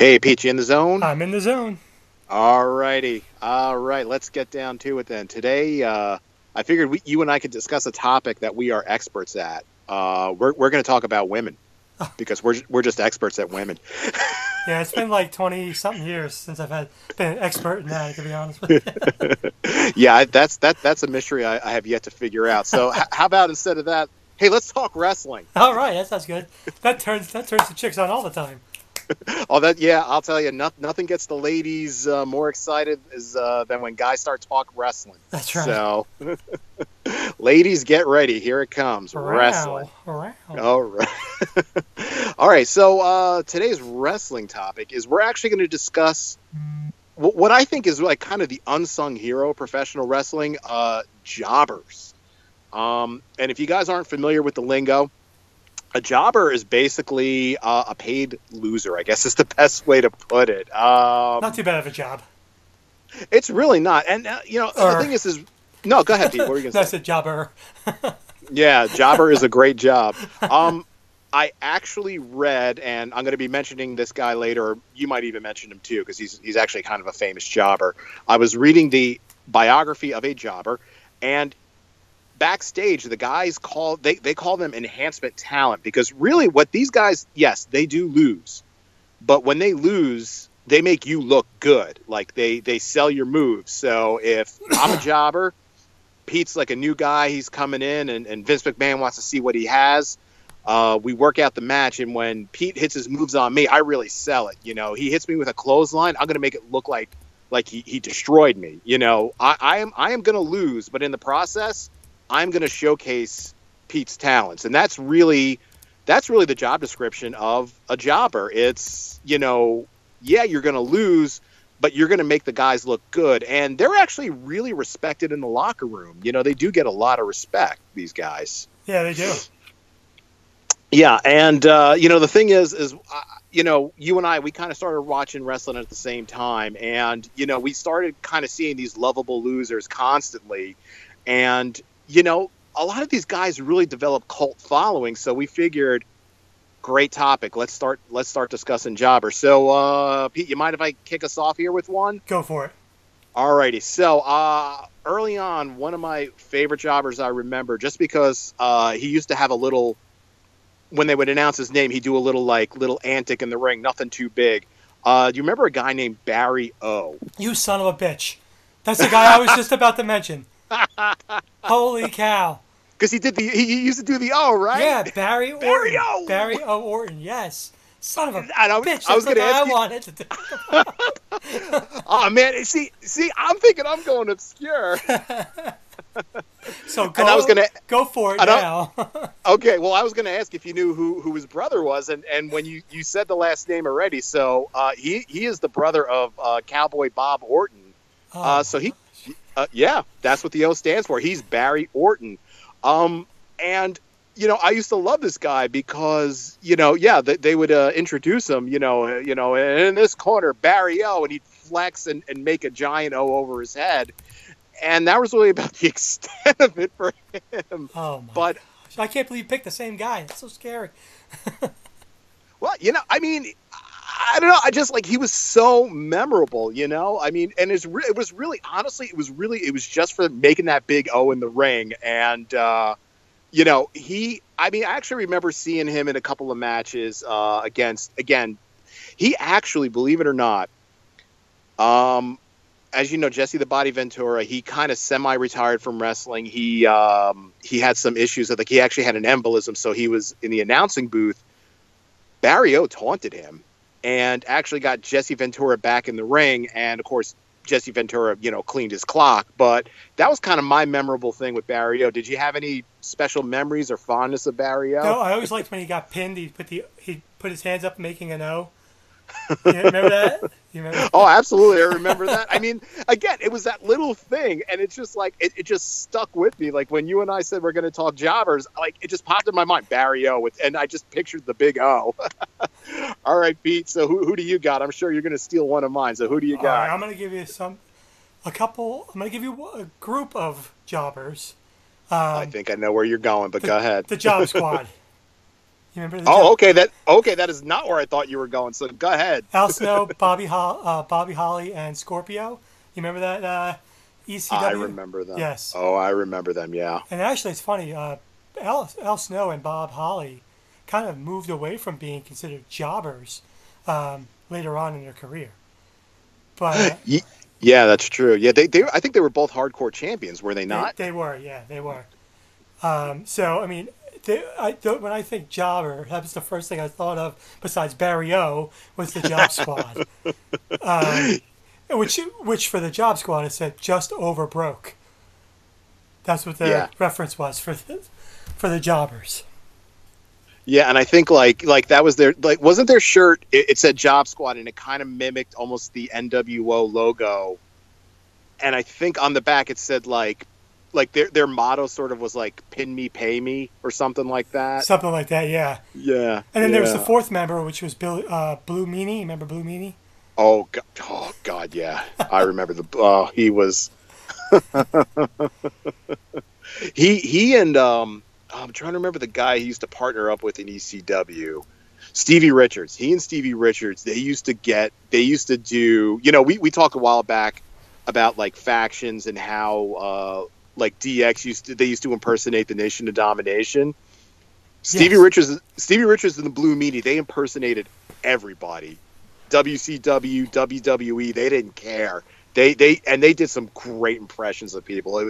Hey, Peach, you in the zone? I'm in the zone. All righty. All right, let's get down to it then. Today, uh, I figured we, you and I could discuss a topic that we are experts at. Uh, we're we're going to talk about women because we're we're just experts at women. Yeah, it's been like twenty something years since I've had been an expert in that. To be honest with you. yeah, that's that that's a mystery I, I have yet to figure out. So, h- how about instead of that, hey, let's talk wrestling. All right, that sounds good. That turns that turns the chicks on all the time. Oh, that yeah, I'll tell you, no, nothing gets the ladies uh, more excited as, uh, than when guys start talk wrestling. That's right. So, ladies, get ready. Here it comes, Wow, wrestling. wow. All right. All right. So uh, today's wrestling topic is we're actually going to discuss wh- what I think is like kind of the unsung hero of professional wrestling, uh, jobbers. Um, and if you guys aren't familiar with the lingo, a jobber is basically uh, a paid loser. I guess is the best way to put it. Um, Not too bad of a job. it's really not. And uh, you know, the thing is, is no. Go ahead, Pete. What were you going to That's say? a jobber. Yeah, Jobber is a great job. Um, I actually read, and I'm going to be mentioning this guy later. You might even mention him too, because he's he's actually kind of a famous jobber. I was reading the biography of a jobber, and backstage, the guys call they they call them enhancement talent because really, what these guys, yes, they do lose, but when they lose. They make you look good, like they they sell your moves. So if I'm a jobber, Pete's like a new guy. He's coming in, and, and Vince McMahon wants to see what he has. Uh, we work out the match, and when Pete hits his moves on me, I really sell it. You know, he hits me with a clothesline. I'm going to make it look like like he, he destroyed me. You know, I, I am I am going to lose, but in the process, I'm going to showcase Pete's talents, and that's really that's really the job description of a jobber. It's you know, yeah, you're going to lose, but you're going to make the guys look good. And they're actually really respected in the locker room. You know they do get a lot of respect these guys. Yeah, they do. yeah and uh, you know the thing is is uh, you know you and i we kind of started watching wrestling at the same time. And you know we started kind of seeing these lovable losers constantly. And you know a lot of these guys really develop cult following so we figured great topic let's start let's start discussing jobbers so uh pete you mind if i kick us off here with one Go for it. Alrighty, so uh, early on, one of my favorite jobbers I remember, just because uh, he used to have a little, when they would announce his name, he'd do a little like little antic in the ring, nothing too big. Uh, do you remember a guy named Barry O? You son of a bitch. That's the guy I was just about to mention. Holy cow. Because he did the he used to do the O, right? Yeah, Barry Orton. Barry O. Barry O. Orton, yes. Son of a And I was- bitch. I was That's gonna what I ask you- wanted to do. Oh man, see, see, I'm thinking I'm going obscure. So go, I was gonna- go for it I now. Okay, well, I was going to ask if you knew who, who his brother was, and, and when you, you said the last name already, so uh, he he is the brother of uh, Cowboy Bob Orton. Oh, Uh, so he, uh, yeah, that's what the O stands for. He's Barry Orton. Um, and you know, I used to love this guy because you know, yeah, they, they would uh, introduce him. You know, uh, you know, in this corner, Barry O, and he'd flex and, and make a giant O over his head, and that was really about the extent of it for him. oh my But gosh. I can't believe you picked the same guy. That's so scary. Well, you know, I mean, I don't know. I just like he was so memorable, you know. I mean, and it's re- it was really honestly, it was really it was just for making that big O in the ring, and uh, you know, he. I mean, I actually remember seeing him in a couple of matches uh, against again. He actually, believe it or not, um, as you know, Jesse the Body Ventura, he kind of semi-retired from wrestling. He um, he had some issues. I think he actually had an embolism, so he was in the announcing booth. Barry O taunted him and actually got Jesse Ventura back in the ring. And of course, Jesse Ventura, you know, cleaned his clock. But that was kind of my memorable thing with Barry O. Did you have any special memories or fondness of Barry O? No, I always liked when he got pinned. He put the he put his hands up, making an O. You remember that? You remember? Oh, absolutely. I remember that. I mean, again, it was that little thing, and it's just like it, it just stuck with me. Like when you and I said we're going to talk jobbers, like it just popped in my mind, Barry O, with, and I just pictured the big O. All right, Pete. So who, who do you got? I'm sure you're going to steal one of mine. So who do you All got? right, I'm gonna give you some, a couple. I'm gonna give you a group of jobbers. I um, think I know where you're going, but go ahead. The Job Squad. You remember? Oh, job- okay. That okay. That is not where I thought you were going. So go ahead. Al Snow, Bobby Ho- uh, Bobby Holly, and Scorpio. You remember that uh, ECW? I remember them. Yes. Oh, I remember them. Yeah. And actually, it's funny. Uh, Al, Al Snow and Bob Holly kind of moved away from being considered jobbers um, later on in their career. But uh, Yeah, that's true. Yeah, they, they I think they were both hardcore champions, were they they, not? they were, yeah, they were. Um, so, I mean, they, I, when I think jobber, that was the first thing I thought of, besides Barry O, was the Job Squad. um, which, which for the Job Squad, it said just over broke. That's what the Yeah. reference was for the, for the jobbers. Yeah, and I think like like that was their like wasn't their shirt? It, it said Job Squad, and it kind of mimicked almost the NWO logo. And I think on the back it said like like their their motto sort of was like "Pin me, pay me" or something like that. Something like that, yeah. yeah. And then there was the fourth member, which was Bill, uh, Blue Meanie. Remember Blue Meanie? Oh god, oh god, yeah. I remember the. Oh, he was. he he and um, I'm trying to remember the guy he used to partner up with in ECW. Stevie Richards. He and Stevie Richards. They used to get. They used to do. You know, we we talked a while back about like factions and how uh like DX used to. They used to impersonate the Nation of Domination. Stevie Yes. Richards. Stevie Richards and the Blue Meanie. They impersonated everybody. WCW, WWE, they didn't care. They they and they did some great impressions of people.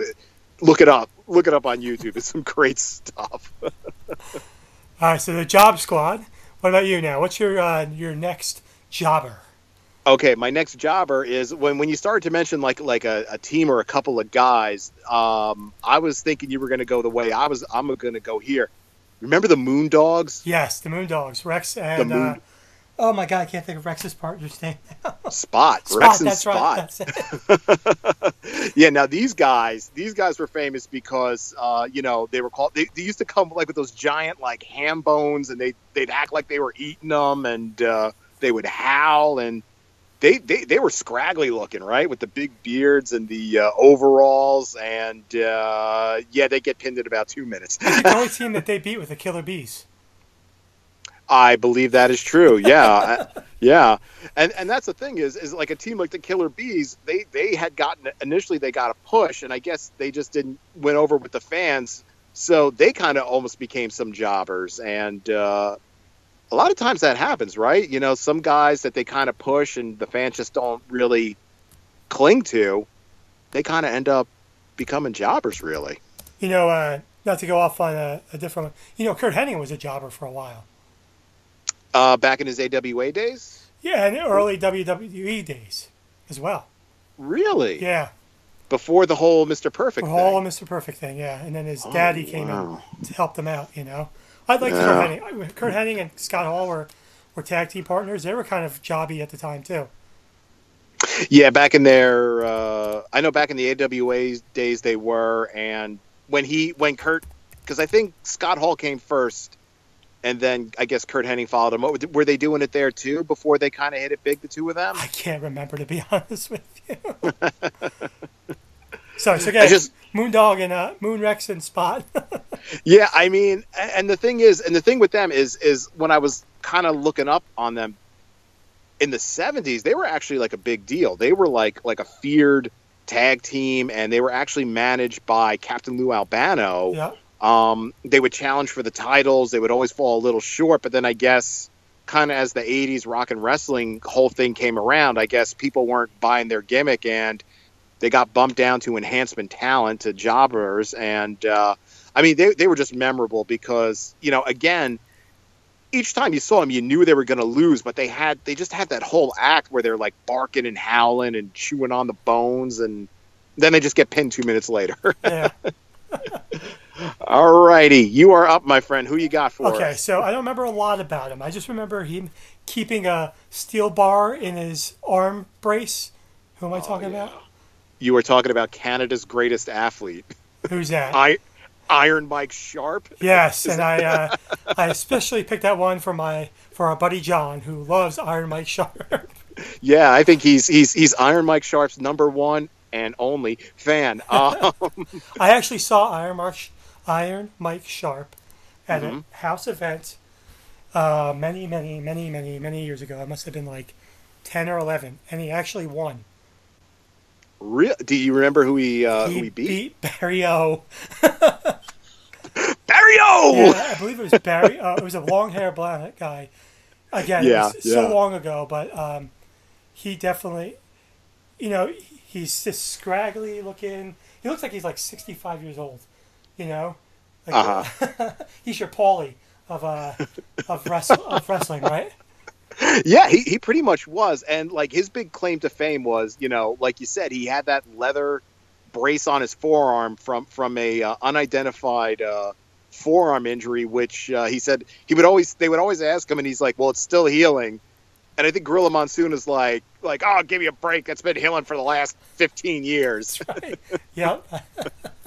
Look it up. Look it up on YouTube. It's some great stuff. All right, so the Job Squad. What about you now? What's your uh, your next jobber? Okay, my next jobber is when when you started to mention like like a, a team or a couple of guys. Um, I was thinking you were going to go the way I was. I'm going to go here. Remember the Moondogs? Yes, the Moondogs, Rex and Moon- uh, oh my god, I can't think of Rex's partner's name. Spot. Spot, Rex and that's Spot. right. Yeah, now these guys, these guys were famous because, uh, you know, they were called. They, they used to come like with those giant like ham bones, and they they'd act like they were eating them, and uh, they would howl, and they, they they were scraggly looking, right, with the big beards and the uh, overalls, and uh, yeah, they get pinned in about two minutes. the only team that they beat was the Killer Bees. I believe that is true. Yeah, yeah, and and that's the thing is is like a team like the Killer Bees, they they had gotten initially they got a push, and I guess they just didn't went over with the fans, so they kind of almost became some jobbers, and uh, a lot of times that happens, right? You know, some guys that they kind of push and the fans just don't really cling to, they kind of end up becoming jobbers, really. You know, uh, not to go off on a, a different one. You know, Curt Hennig was a jobber for a while. Uh, back in his AWA days, Yeah, and early WWE days as well. really, Yeah, before the whole Mister Perfect the thing. whole Mr. Perfect thing. Yeah, and then his daddy came wow. in to help them out. You know, I'd like Yeah. Curt Hennig. Curt Hennig and Scott Hall were were tag team partners. They were kind of jobby at the time too. Yeah, back in their, uh, I know back in the AWA days they were, and when he, when Curt, because I think Scott Hall came first, and then I guess Curt Hennig followed him. What- Were they doing it there too before they kind of hit it big, the two of them? I can't remember to be honest with you. Sorry, so I just, Moondog and uh, Moonrex and Spot. yeah, I mean, and the thing is, and the thing with them is, is when I was kind of looking up on them in the '70s, they were actually like a big deal. They were like like a feared tag team, and they were actually managed by Captain Lou Albano. yeah, Um, they would challenge for the titles. They would always fall a little short, but then I guess kind of as the 80s rock and wrestling whole thing came around, I guess people weren't buying their gimmick and they got bumped down to enhancement talent to jobbers. And uh, I mean, they, they were just memorable because, you know, again, each time you saw them, you knew they were going to lose, but they had they just had that whole act where they're like barking and howling and chewing on the bones, and then they just get pinned two minutes later. yeah. All righty, you are up, my friend. Who you got for Okay, us? so I don't remember a lot about him. I just remember him keeping a steel bar in his arm brace. Who am I talking yeah. about? You were talking about Canada's greatest athlete, Who's that? I, Iron Mike Sharpe. yes, and I uh, I especially picked that one for my for our buddy John, who loves Iron Mike Sharpe. Yeah, I think he's he's he's Iron Mike Sharpe's number one and only fan. Um, I actually saw Iron Mark, Iron Mike Sharpe at Mm-hmm. a house event uh, many, many, many, many, many years ago. It must have been like ten or eleven, and he actually won. Real? Do you remember who he uh, he who he beat? beat Barry O. Barry O. Yeah, I believe it was Barry. Uh, it was a long hair blonde guy. Again, Yeah, was so long ago, but um, he definitely, you know, he's just scraggly looking. He looks like he's like sixty-five years old. You know, like, Uh-huh. he's your Paulie of uh of wrestle of wrestling, right? Yeah, he, he pretty much was. And like his big claim to fame was, you know, like you said, he had that leather brace on his forearm from from a uh, unidentified uh, forearm injury, which uh, he said he would always they would always ask him, and he's like, "Well, it's still healing." And I think Gorilla Monsoon is like, like, "Oh, give me a break. It's been healing for the last fifteen years." Yep.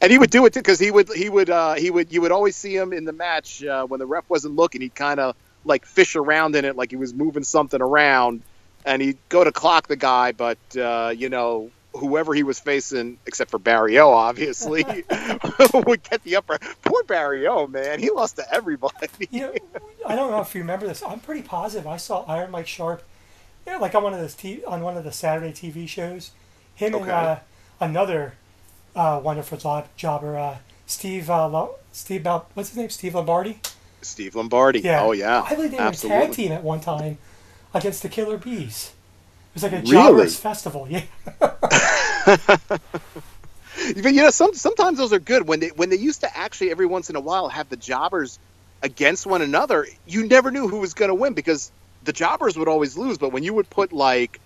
and he would do it too because he would he would uh, he would you would always see him in the match uh, when the ref wasn't looking. He'd kind of like fish around in it, like he was moving something around, and he'd go to clock the guy, but uh, you know whoever he was facing, except for Barry O, obviously, would get the upper. Poor Barry O, man, he lost to everybody. You know, I don't know if you remember this. I'm pretty positive. I saw Iron Mike Sharpe, yeah, like on one of those t- on one of the Saturday TV shows. Him and uh, another uh, wonderful job, jobber, uh, Steve. Uh, Lo- Steve, Bal- what's his name? Steve Lombardi. Steve Lombardi. Yeah. Oh yeah, I believe they were a tag team at one time against the Killer Bees. It was like a Really? jobbers festival. Yeah. But you know, some sometimes those are good when they when they used to actually every once in a while have the jobbers against one another. You never knew who was going to win because the jobbers would always lose. But when you would put like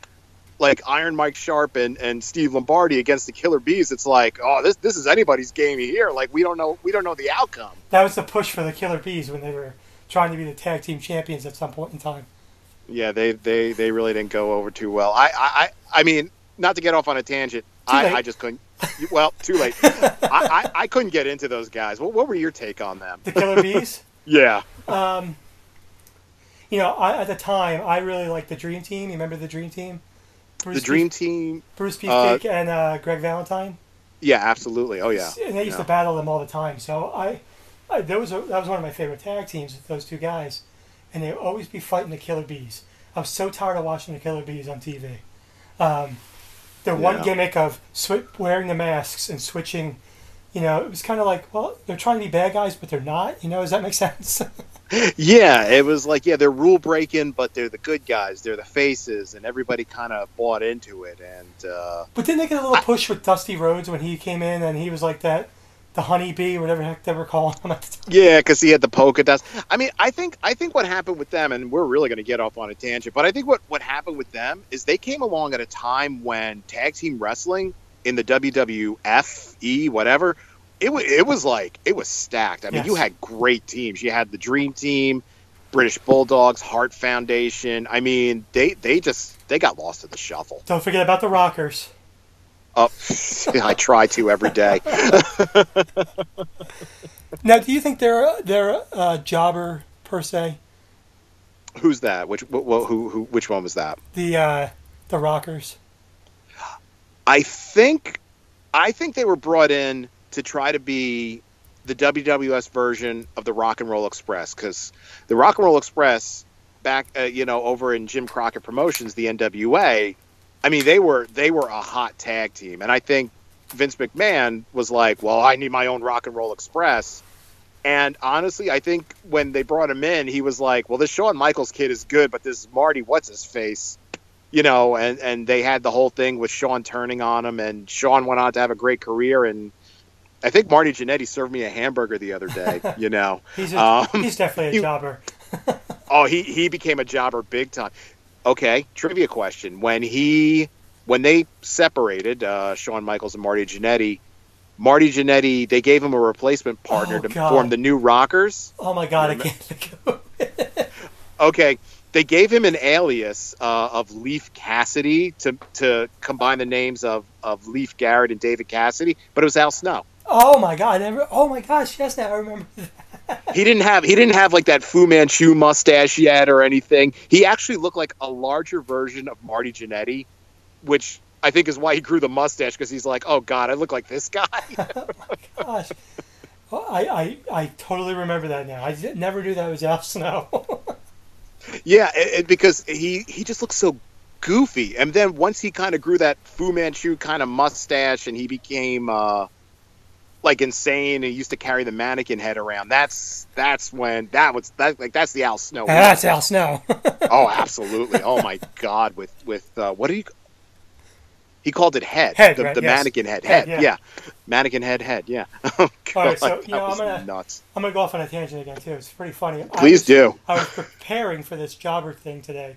like Iron Mike Sharpe and, and Steve Lombardi against the Killer Bees, it's like, oh, this this is anybody's game here. Like we don't know we don't know the outcome. That was the push for the Killer Bees when they were trying to be the tag team champions at some point in time. Yeah, they they, they really didn't go over too well. I I I, mean, not to get off on a tangent. I. I just couldn't. Well, too late. I, I, I couldn't get into those guys. What, what were your take on them? The Killer Bees. Yeah. Um, you know, I, at the time, I really liked the Dream Team. You remember the Dream Team? Bruce The Dream Beef- Team. Bruce uh, Beefcake and uh, Greg Valentine. Yeah, absolutely. Oh yeah. And they used Yeah. to battle them all the time. So I, I that was a, that was one of my favorite tag teams with those two guys, and they would always be fighting the Killer Bees. I was so tired of watching the Killer Bees on TV. Um, the one gimmick of swi- wearing the masks and switching, you know, it was kind of like, well, they're trying to be bad guys, but they're not. You know, does that make sense? Yeah, it was like yeah, they're rule breaking, but they're the good guys. They're the faces, and everybody kind of bought into it. And uh, But didn't they get a little push with Dusty Rhodes when he came in and he was like that, the honeybee, whatever the heck they were calling him at the time? yeah, because he had the polka dots. I mean, I think I think what happened with them, and we're really going to get off on a tangent, but I think what what happened with them is they came along at a time when tag team wrestling in the WWF, E, whatever, it was it was like it was stacked. I mean, Yes. you had great teams. You had the Dream Team, British Bulldogs, Heart Foundation. I mean, they they just they got lost in the shuffle. Don't forget about the Rockers. Oh, I try to every day. Now, do you think they're they're a jobber per se? Who's that? Which wh- wh- who who which one was that? The uh, the Rockers. I think I think they were brought in to try to be the WWF version of the Rock and Roll Express because the Rock and Roll Express back uh, you know over in Jim Crockett Promotions the NWA I mean they were they were a hot tag team. And I think Vince McMahon was like well I need my own Rock and Roll Express. And honestly I think when they brought him in he was like well this Shawn Michaels kid is good but this Marty what's his face you know, and and they had the whole thing with Shawn turning on him, and Shawn went on to have a great career. And I think Marty Jannetty served me a hamburger the other day. You know, He's a, Um, he's definitely a you- jobber. oh, he he became a jobber big time. Okay, trivia question: When he when they separated, uh, Shawn Michaels and Marty Jannetty, Marty Jannetty they gave him a replacement partner Oh, to God. form the New Rockers. Oh my God, I can't think of it. Okay, they gave him an alias uh, of Leif Cassidy to to combine the names of of Leif Garrett and David Cassidy, but it was Al Snow. Oh my God, oh my gosh, yes, now I remember. that. He didn't have he didn't have like that Fu Manchu mustache yet or anything. He actually looked like a larger version of Marty Jannetty, which I think is why he grew the mustache because he's like, oh God, I look like this guy. Oh my gosh. Well, I, I, I totally remember that now. I never knew that was Al Snow. Yeah, it, it- because he he just looks so goofy, and then once he kind of grew that Fu Manchu kind of mustache, and he became uh, like insane, and he used to carry the mannequin head around. That's that's when that was that like that's the Al Snow. That's Al Snow. oh, absolutely. Oh my God, with with uh, what do you? He called it head. Head, the, right, the yes. mannequin head. Head, Head, yeah. yeah. Mannequin head, head, yeah. Oh, God, All right, so, you know, I'm gonna- nuts. I'm gonna go off on a tangent again too. It's pretty funny. I Please was- do. I was preparing for this jobber thing today,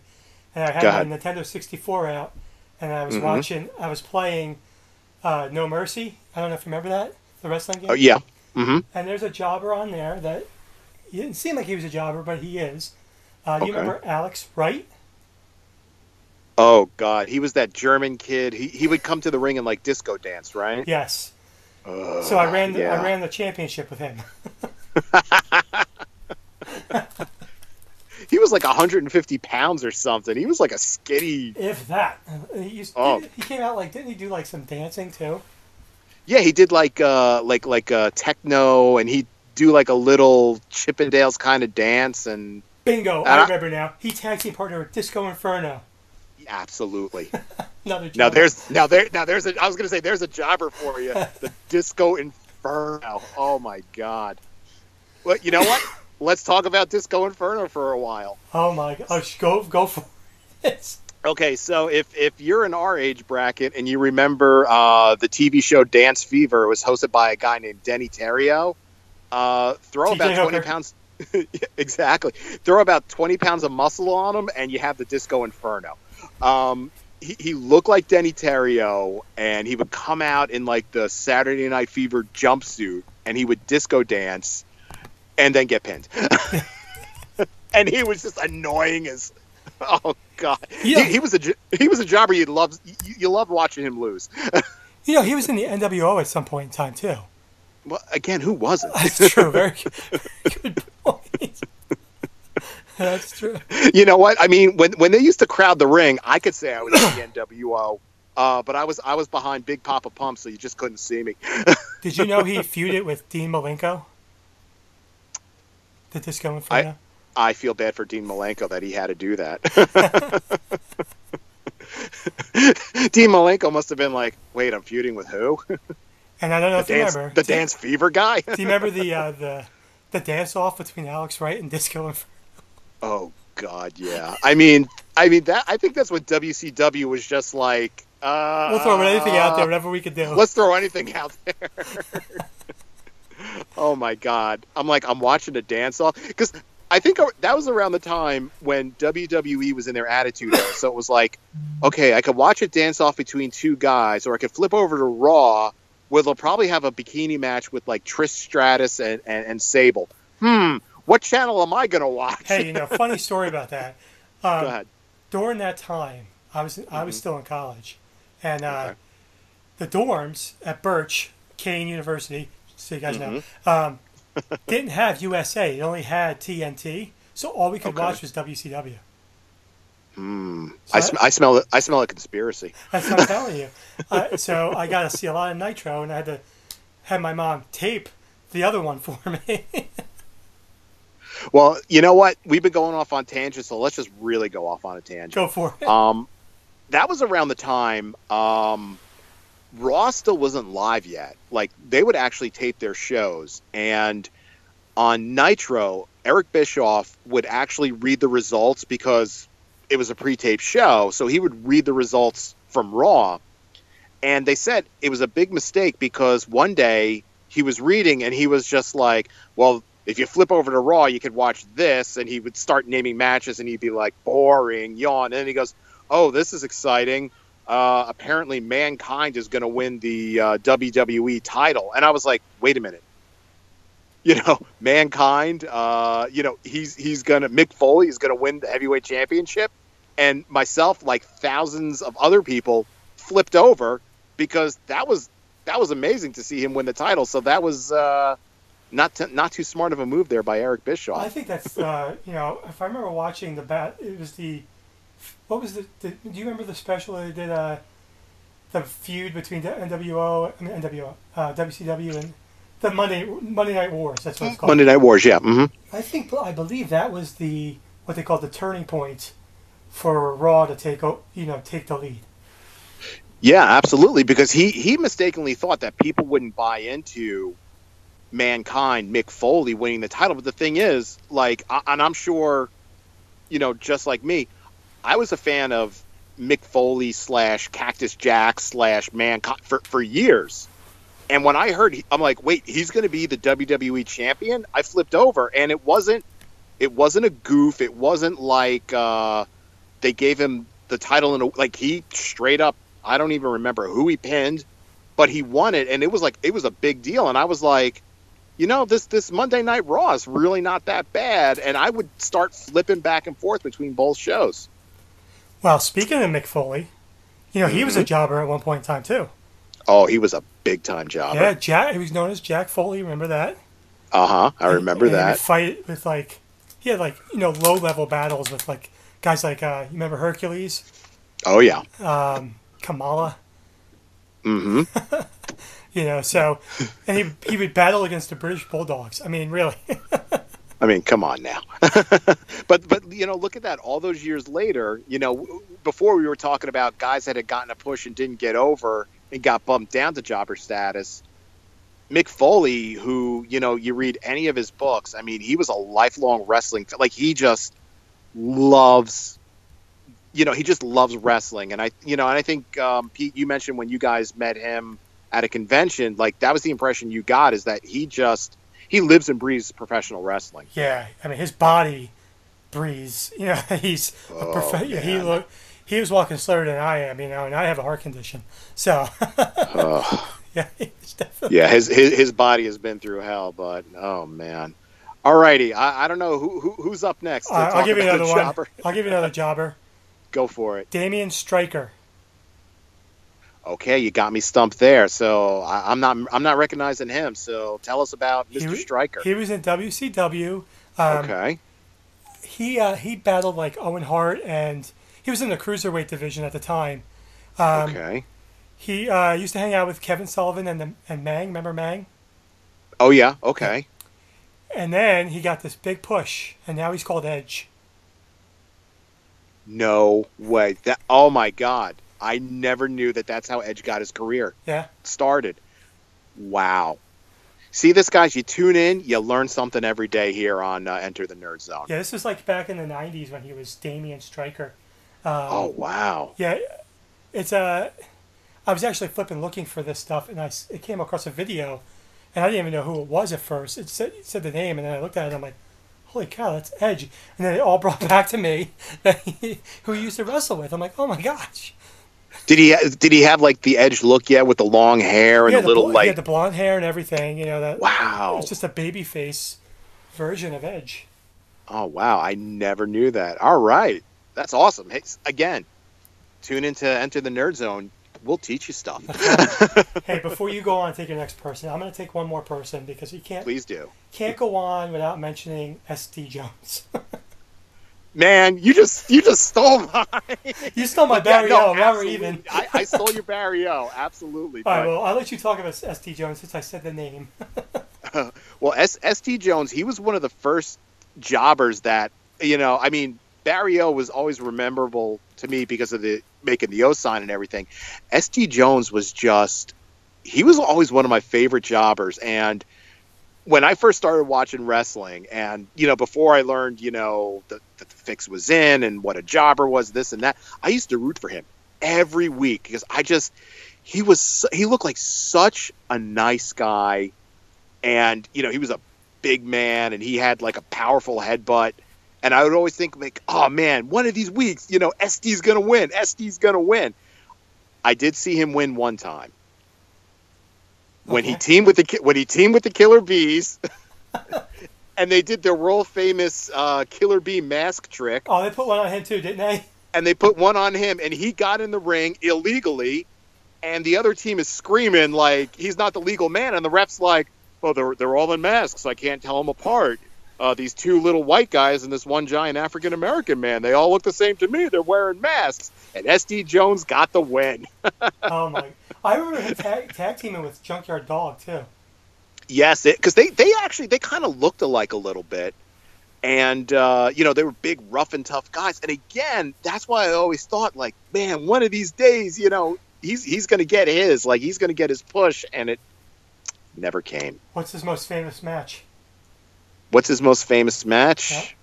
and I had Go my. Nintendo 64 out, and I was Mhm. watching. I was playing uh, No Mercy. I don't know if you remember that the wrestling game. Oh, yeah. Mm-hmm. And there's a jobber on there that he didn't seem like he was a jobber, but he is. Uh, do you remember Alex Wright? Oh God, he was that German kid. He he would come to the ring and like disco dance, right? Yes. Ugh, So I ran. The, yeah. I ran the championship with him. He was like 150 pounds or something. He was like a skinny. If that. He, used, Oh. he came out like didn't he do like some dancing too? Yeah, he did like uh like like uh techno, and he'd do like a little Chippendales kind of dance, and Bingo! I- remember now. He tag team partner with Disco Inferno. Absolutely. Now there's now there now there's a I was gonna say there's a jobber for you. The Disco Inferno. Oh my God. Well, you know what? Let's talk about Disco Inferno for a while. Oh my god! Oh, go go for it. Okay, so if if you're in our age bracket and you remember uh, the TV show Dance Fever, it was hosted by a guy named Deney Terrio. Uh, throw about twenty Hooker. pounds. Exactly. Throw about twenty pounds of muscle on him, and you have the Disco Inferno. Um, he, he looked like Deney Terrio, and he would come out in like the Saturday Night Fever jumpsuit, and he would disco dance, and then get pinned. and he was just annoying as. Oh God! Yeah. He, he was a he was a jobber you love you, you loved watching him lose. You know, he was in the NWO at some point in time too. well, again, who wasn't? That's true. Very good point. That's true. you know what? I mean, when when they used to crowd the ring, I could say I was in the NWO, uh, but I was I was behind Big Papa Pump, so you just couldn't see me. Did you know he feuded with Dean Malenko? The Disco Inferno. I feel bad for Dean Malenko that he had to do that. Dean Malenko must have been like, "Wait, I'm feuding with who? and I don't know The if you dance, remember. the do, dance fever guy." Do you remember the uh, the the dance off between Alex Wright and Disco Inferno? Oh God, yeah. I mean, I mean that. I think that's what WCW was just like. Uh, We'll throw anything out there, whatever we could do. Let's throw anything out there. oh my God, I'm like I'm watching a dance off because I think that was around the time when WWE was in their attitude era. So it was like, okay, I could watch a dance off between two guys, or I could flip over to Raw, where they'll probably have a bikini match with like Trish Stratus and, and, and Sable. Hmm, what channel am I gonna watch? Hey, you know, funny story about that. Um, Go ahead. During that time, I was I was still in college, and uh, Okay. the dorms at Birch Kane University, so you guys Mm-hmm. know, um, didn't have USA. It only had TNT, so all we could Okay. watch was WCW. Hmm. So I, sm- I smell. I smell a conspiracy. That's what I'm telling you. Uh, so I got to see a lot of Nitro, and I had to have my mom tape the other one for me. Well, you know what? We've been going off on tangents, so let's just really go off on a tangent. Go for it. Um, that was around the time um, Raw still wasn't live yet. Like they would actually tape their shows, and on Nitro, Eric Bischoff would actually read the results because it was a pre-taped show. So he would read the results from Raw, and they said it was a big mistake because one day he was reading and he was just like, "Well." If you flip over to Raw, you could watch this, and he would start naming matches, and he'd be like, "Boring, yawn." And then he goes, oh, this is exciting. Uh, apparently, Mankind is going to win the uh, WWE title. And I was like, wait a minute. You know, Mankind, uh, you know, he's he's going to, Mick Foley is going to win the heavyweight championship. And myself, like thousands of other people, flipped over because that was that was amazing to see him win the title. So that was uh, not t- not too smart of a move there by Eric Bischoff. I think that's uh, you know if I remember watching the bat, it was the what was the, the do you remember the special they did uh, the feud between the NWO I mean NWO uh, WCW and the Monday Monday Night Wars. That's what it's called. Monday Night Wars. Yeah. hmm I think I believe that was the what they called the turning point for Raw to take you know take the lead. Yeah, absolutely. Because he he mistakenly thought that people wouldn't buy into mankind, Mick Foley winning the title. But the thing is, like, and I'm sure, you know, just like me, I was a fan of Mick Foley slash Cactus Jack slash mankind for for years. And when I heard, I'm like, wait, he's going to be the WWE champion. I flipped over, and it wasn't. It wasn't a goof. It wasn't like uh, they gave him the title in a like he straight up. I don't even remember who he pinned, but he won it, and it was like it was a big deal. And I was like, you know, this this Monday Night Raw is really not that bad. And I would start flipping back and forth between both shows. Well, speaking of Mick Foley, you know he was a jobber at one point in time too. Oh, he was a big time jobber. Yeah, Jack. He was known as Jack Foley. Remember that? Uh huh. I remember And that. fight with like he had like you know low level battles with like guys like uh, you remember Hercules, Oh yeah. um, Kamala. hmm You know, so and he he would battle against the British Bulldogs. I mean, really. I mean, come on now. but but you know, look at that. All those years later, you know, before we were talking about guys that had gotten a push and didn't get over and got bumped down to jobber status. Mick Foley, who you know, you read any of his books. I mean, he was a lifelong wrestling like he just loves. You know, he just loves wrestling, and I, you know, and I think um, Pete, you mentioned when you guys met him at a convention, like that was the impression you got is that he just he lives and breathes professional wrestling. yeah, I mean his body breathes. You know, he's a Oh, prof- yeah, he look he was walking slower than I am. You know, and I have a heart condition, so Ugh. yeah, yeah, his, his his body has been through hell, but oh man. Alrighty, I, I don't know who, who who's up next. I'll give you another the one. jobber? I'll give you another jobber. Go for it. Damian Stryker. Okay, you got me stumped there. So I, I'm not I'm not recognizing him. So tell us about Mr. Stryker. He was in WCW. Um, okay. He uh, he battled like Owen Hart, and he was in the cruiserweight division at the time. Um, okay. He uh, used to hang out with Kevin Sullivan and the, and Meng. Remember Meng? Oh yeah. Okay. And then he got this big push, and now he's called Edge. No way. That. Oh my God. I never knew that. That's how Edge got his career Yeah, started. Wow. See this, guys. You tune in, you learn something every day here on uh, Enter the Nerd Zone. yeah. This was like back in the '90s when he was Damian Stryker. Um, Oh wow. Yeah, it's a. I was actually flipping looking for this stuff, and I it came across a video, and I didn't even know who it was at first. It said, it said the name, and then I looked at it, and I'm like, "Holy cow, that's Edge!" And then it all brought back to me that he, who he used to wrestle with. I'm like, "Oh my gosh!" Did he did he have like the Edge look yet with the long hair and He the, little bl- he like had the blonde hair and everything. You know that. wow. It's just a baby face version of Edge. Oh wow, I never knew that. All right, that's awesome. Hey, again, tune into Enter the Nerd Zone. We'll teach you stuff. Hey, before you go on and take your next person, I'm going to take one more person because you can't Please do, can't go on without mentioning S.D. Jones. man. You just you just stole mine. you stole my Yeah, Barry no, O. Now we're even. I, I stole your Barry O. Absolutely. All right, well, I'll let you talk about S.D. Jones since I said the name. Well, S- S.D. Jones, he was one of the first jobbers that you know. I mean, Barry O was always rememberable to me because of the making the O sign and everything. S.D. Jones was just he was always one of my favorite jobbers, and when I first started watching wrestling, and you know, before I learned, you know, that, the fix was in and what a jobber was, this and that, I used to root for him every week because I just he was he looked like such a nice guy and you know he was a big man and he had like a powerful headbutt. And i would always think like oh man one of these weeks you know SD's gonna win SD's gonna win. I did see him win one time when he teamed with the when he teamed with the killer bees and they did their world famous uh, killer bee mask trick. Oh, they put one on him too, didn't they? and they put one on him and he got in the ring illegally and the other team is screaming like he's not the legal man and the ref's like well they're, they're all in masks. I can't tell them apart uh, these two little white guys and this one giant african american man they all look the same to me they're wearing masks and sd jones got the win Oh my! I remember him tag, tag teaming with Junkyard Dog too. Yes, because they, they actually they kind of looked alike a little bit, and uh, you know they were big, rough and tough guys. And again, that's why I always thought like, man, one of these days, you know, he's he's going to get his, like he's going to get his push, and it never came. What's his most famous match? What's his most famous match?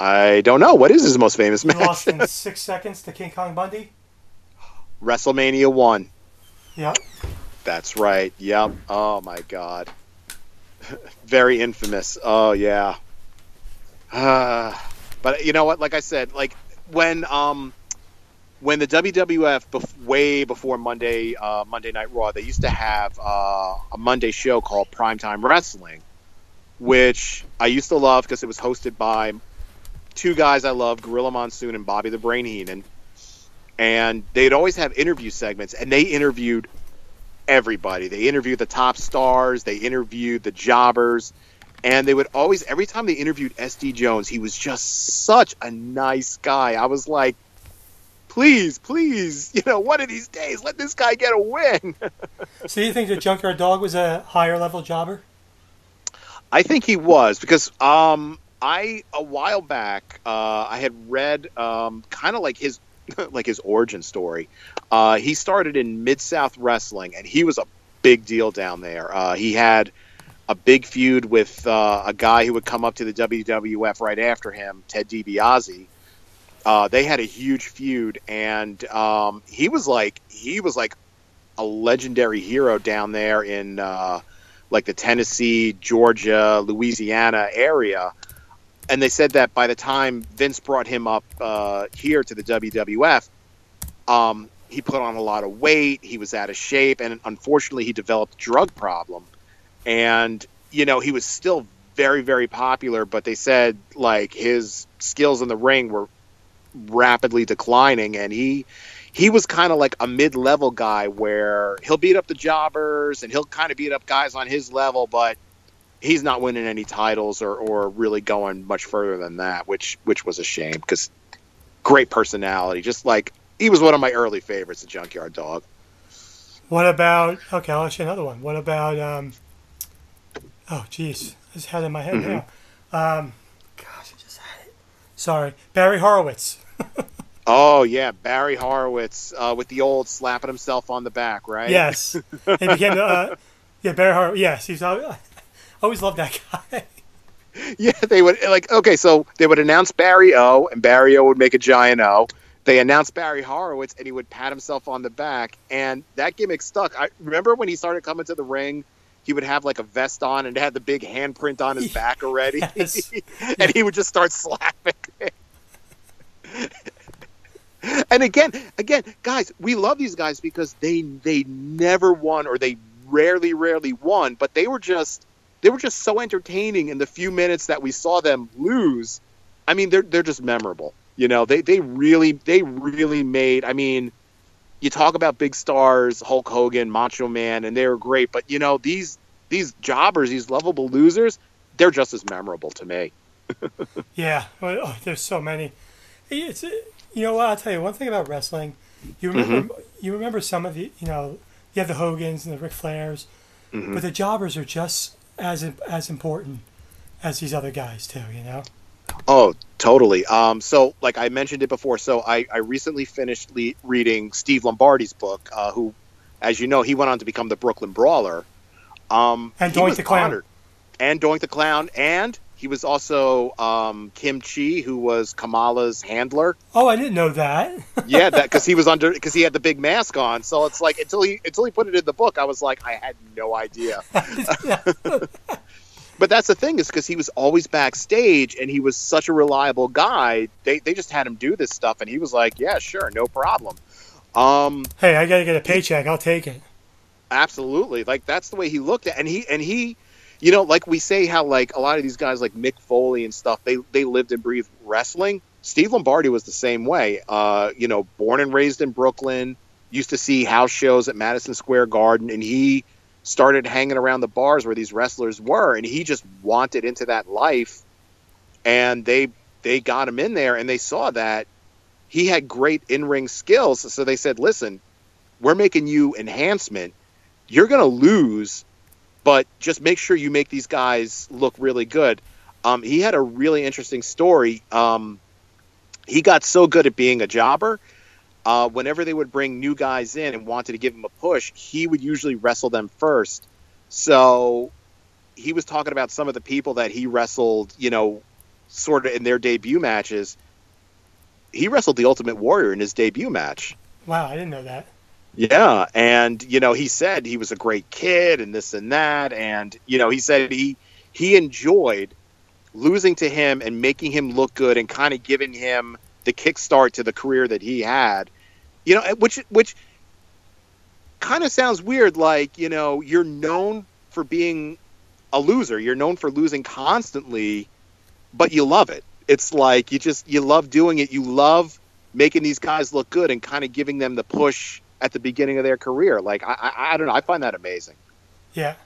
I don't know. What is his most famous He match? lost in six seconds to King Kong Bundy. WrestleMania one. Yep. That's right. Yep. Oh my God. Very infamous. Oh yeah. Uh, but you know what? Like I said, like when um when the WWF bef- way before Monday uh, Monday Night Raw, they used to have uh, a Monday show called Primetime Wrestling, which I used to love because it was hosted by two guys I love, Gorilla Monsoon and Bobby the Brain Heenan. And they'd always have interview segments, and they interviewed everybody. They interviewed the top stars, they interviewed the jobbers, and they would always, every time they interviewed SD Jones, he was just such a nice guy. I was like, please, please, you know, one of these days, let this guy get a win. So you think the Junkyard Dog was a higher level jobber? I think he was because um, I a while back uh, I had read um, kind of like his like his origin story. Uh, he started in Mid South Wrestling, and he was a big deal down there. Uh, he had a big feud with uh, a guy who would come up to the WWF right after him, Ted DiBiase. Uh, they had a huge feud, and um, he was like he was like a legendary hero down there in uh, like the Tennessee, Georgia, Louisiana area. And they said that by the time Vince brought him up uh, here to the WWF, um, he put on a lot of weight. He was out of shape, and unfortunately, he developed a drug problem. And you know, he was still very, very popular, but they said like his skills in the ring were rapidly declining, and he he was kind of like a mid-level guy where he'll beat up the jobbers and he'll kind of beat up guys on his level, but he's not winning any titles or, or really going much further than that, which which was a shame because great personality. Just like he was one of my early favorites, the Junkyard Dog. What about? Okay, I'll ask you another one. What about? Um, oh, jeez, I just had it in my head Mhm. now. Um, gosh, I just had it. Sorry, Barry Horowitz. Oh yeah, Barry Horowitz uh, with the old slapping himself on the back, right? Yes, he became the. Uh, yeah, Barry Horowitz. Yes, he's. I always loved that guy. Yeah, they would like okay, so they would announce Barry O, and Barry O would make a giant O. They announced Barry Horowitz, and he would pat himself on the back, and that gimmick stuck. I remember when he started coming to the ring, he would have like a vest on and had the big handprint on his back already, Yes. and he would just start slapping. and again, again, guys, we love these guys because they they never won or they rarely, rarely won, but they were just they were just so entertaining in the few minutes that we saw them lose. I mean, they're they're just memorable. You know, they they really they really made. I mean, you talk about big stars, Hulk Hogan, Macho Man, and they were great, but you know these these jobbers, these lovable losers, they're just as memorable to me. Yeah, well, oh, there's so many. It's you know what I'll tell you one thing about wrestling. You remember you remember some of the you know you have the Hogans and the Ric Flairs, Mhm. but the jobbers are just as as important as these other guys too. You know. Oh, totally. Um, so, like I mentioned it before, so I, I recently finished le- reading Steve Lombardi's book, uh, who, as you know, he went on to become the Brooklyn Brawler. Um, And Doink the Clown. honored. And Doink the Clown. And he was also um, Kim Chee, who was Kamala's handler. Oh, I didn't know that. Yeah, that because he was under because he had the big mask on. So it's like until he until he put it in the book, I was like, I had no idea. But that's the thing is because he was always backstage and he was such a reliable guy. They they just had him do this stuff, and he was like, "Yeah, sure, no problem." Um, hey, I gotta get a paycheck. I'll take it. absolutely, like that's the way he looked at, and he and he, you know, like we say how like a lot of these guys like Mick Foley and stuff, they they lived and breathed wrestling. Steve Lombardi was the same way. Uh, you know, born and raised in Brooklyn, used to see house shows at Madison Square Garden, and he started hanging around the bars where these wrestlers were, and he just wanted into that life. And they they got him in there, and they saw that he had great in ring skills. So they said, "Listen, we're making you enhancement." you're going to lose, but just make sure you make these guys look really good. Um, he had a really interesting story. Um, he got so good at being a jobber. Uh, whenever they would bring new guys in and wanted to give him a push, he would usually wrestle them first. So he was talking about some of the people that he wrestled, you know, sort of in their debut matches. He wrestled the Ultimate Warrior in his debut match. Wow, I didn't know that. Yeah, and you know, he said he was a great kid and this and that, and you know, he said he he enjoyed losing to him and making him look good and kind of giving him the kickstart to the career that he had. You know, which which kind of sounds weird. Like you know, you're known for being a loser. You're known for losing constantly, but you love it. It's like you just you love doing it. You love making these guys look good and kind of giving them the push at the beginning of their career. Like I, I, I don't know. I find that amazing. Yeah.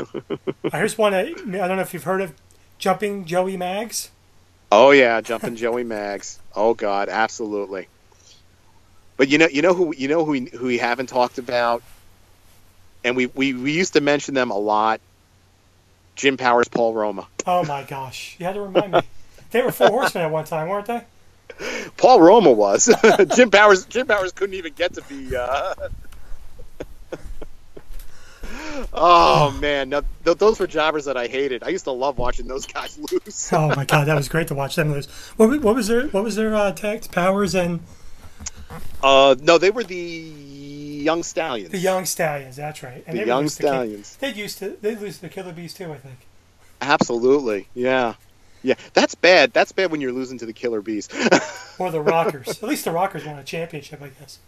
Here's one. Uh, I don't know if you've heard of Jumping Joey Maggs. Oh yeah, Jumping Joey Maggs. Oh God, absolutely. But you know, you know who you know who we, who we haven't talked about, and we, we we used to mention them a lot. Jim Powers, Paul Roma. Oh my gosh, you had to remind me. They were four horsemen at one time, weren't they? Paul Roma was. Jim Powers. Jim Powers couldn't even get to be. Uh... oh man, now, th- those were jobbers that I hated. I used to love watching those guys lose. oh my god, that was great to watch them lose. What, what was their What was their uh, tags? Powers and. Uh, no, they were the young stallions. The young stallions. That's right. And the young stallions. They used to. They lose the Killer Bees too, I think. Absolutely. Yeah. Yeah, that's bad. That's bad when you're losing to the Killer Bees. or the Rockers. At least the Rockers won a championship, I guess.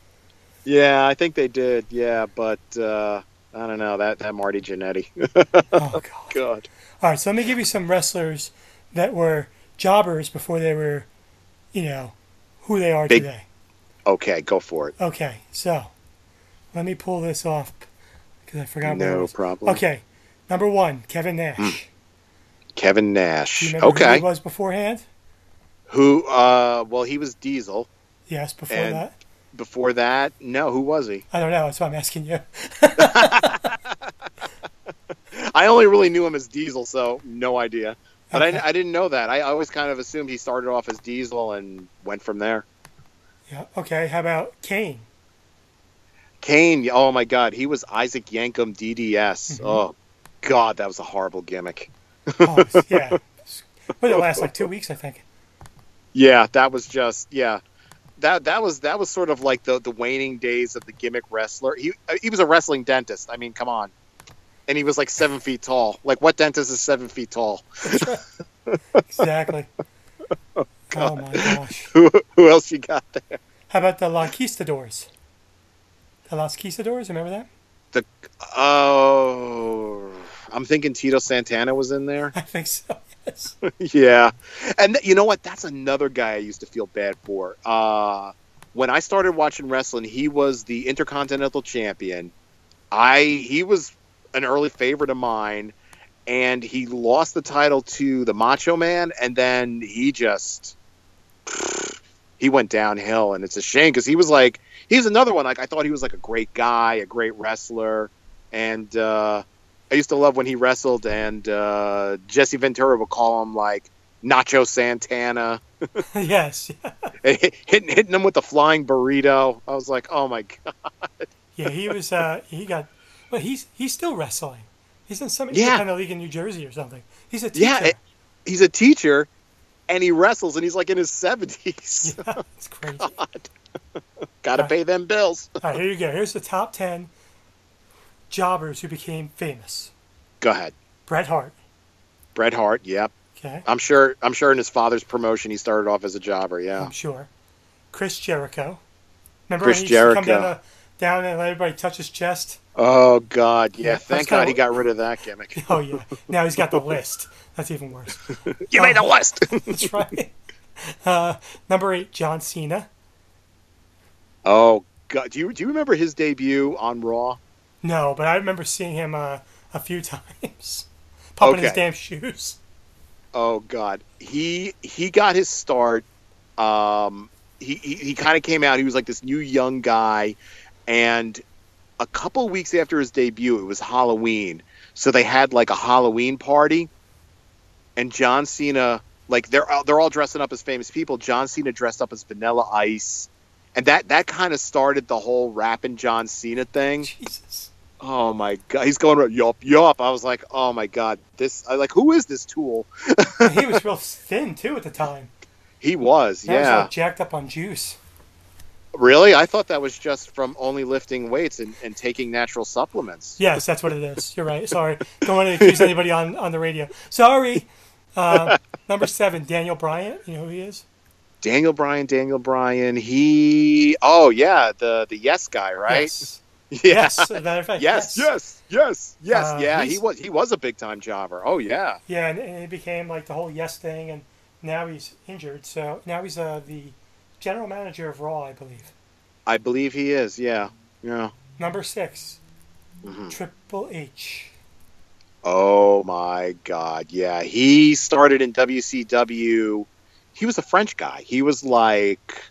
Yeah, I think they did. Yeah, but uh, I don't know that that Marty Jannetty. oh God. God. All right, so let me give you some wrestlers that were jobbers before they were, you know, who they are Big, today. Okay, go for it. Okay, so let me pull this off because I forgot. No problem. Okay, number one, Kevin Nash. Kevin Nash. Okay. Who he was beforehand? Who? Uh, well, he was Diesel. Yes, before that. Before that, no. Who was he? I don't know. That's why I'm asking you. I only really knew him as Diesel, so no idea. But okay. I, I didn't know that. I always kind of assumed he started off as Diesel and went from there. Yeah. Okay. How about Kane? Kane. Oh my God, he was Isaac Yankem DDS. Mm-hmm. Oh God, that was a horrible gimmick oh, yeah. But it last like two weeks, I think. Yeah, that was just yeah. That that was that was sort of like the the waning days of the gimmick wrestler. He uh, he was a wrestling dentist. I mean, come on. And he was like seven feet tall. Like what dentist is seven feet tall? exactly. Oh, oh, my gosh. Who, who else you got there? How about the Conquistadors? The Las Conquistadors, remember that? The oh I'm thinking Tito Santana was in there. I think so. Yes. yeah, and th- you know what? That's another guy I used to feel bad for. Uh, when I started watching wrestling, he was the Intercontinental Champion. I he was an early favorite of mine, and he lost the title to the Macho Man, and then he just he went downhill, and it's a shame because he was like he's another one. Like I thought he was like a great guy, a great wrestler, and. uh I used to love when he wrestled, and uh, Jesse Ventura would call him like Nacho Santana. yes. hitting hitting him with the flying burrito. I was like, oh my god. yeah, he was. Uh, he got. But he's he's still wrestling. He's in some yeah. of league in New Jersey or something. He's a teacher. Yeah, he's a teacher, and he wrestles, and he's like in his seventies. Yeah, it's crazy. Got to pay them bills. All right, here you go. Here's the top ten jobbers who became famous. Go ahead. Bret Hart. Bret Hart, yep. Okay. I'm sure. I'm sure in his father's promotion, he started off as a jobber. Yeah. I'm sure. Chris Jericho. Remember Chris Jericho. come down, the, down, and let everybody touch his chest? Oh God, yeah. yeah Thank God he got rid of that gimmick. oh yeah. Now he's got the list. That's even worse. you made the uh, list. that's right. Uh, number eight, John Cena. Oh God, do you do you remember his debut on Raw? No, but I remember seeing him uh, a few times, pumping okay. his damn shoes. Oh God, he he got his start. Um, he he, he kind of came out. He was like this new young guy, and a couple weeks after his debut, it was Halloween, so they had like a Halloween party, and John Cena, like they're they're all dressing up as famous people. John Cena dressed up as Vanilla Ice, and that that kind of started the whole rapping John Cena thing. Jesus. Oh my god, he's going yup yup. I was like, oh my god, this I like who is this tool? He was real thin too at the time. He was, was yeah. like jacked up on juice. Really? I thought that was just from only lifting weights and, and taking natural supplements. Yes, that's what it is. You're right. Sorry. Don't want to accuse anybody on, on the radio. Sorry. Uh, number seven, Daniel Bryant. You know who he is? Daniel Bryan, Daniel Bryan, he oh yeah, the the yes guy, right? Yes. Yeah. Yes. As a matter of fact, Yes, yes, yes, yes. Uh, yeah, he was he was a big time jobber. Oh yeah. Yeah, and, and it became like the whole yes thing, and now he's injured. So now he's uh, the general manager of Raw, I believe. I believe he is, yeah. Yeah. Number 6 Mhm. Triple H. Oh my god, yeah. He started in WCW. He was a French guy. He was like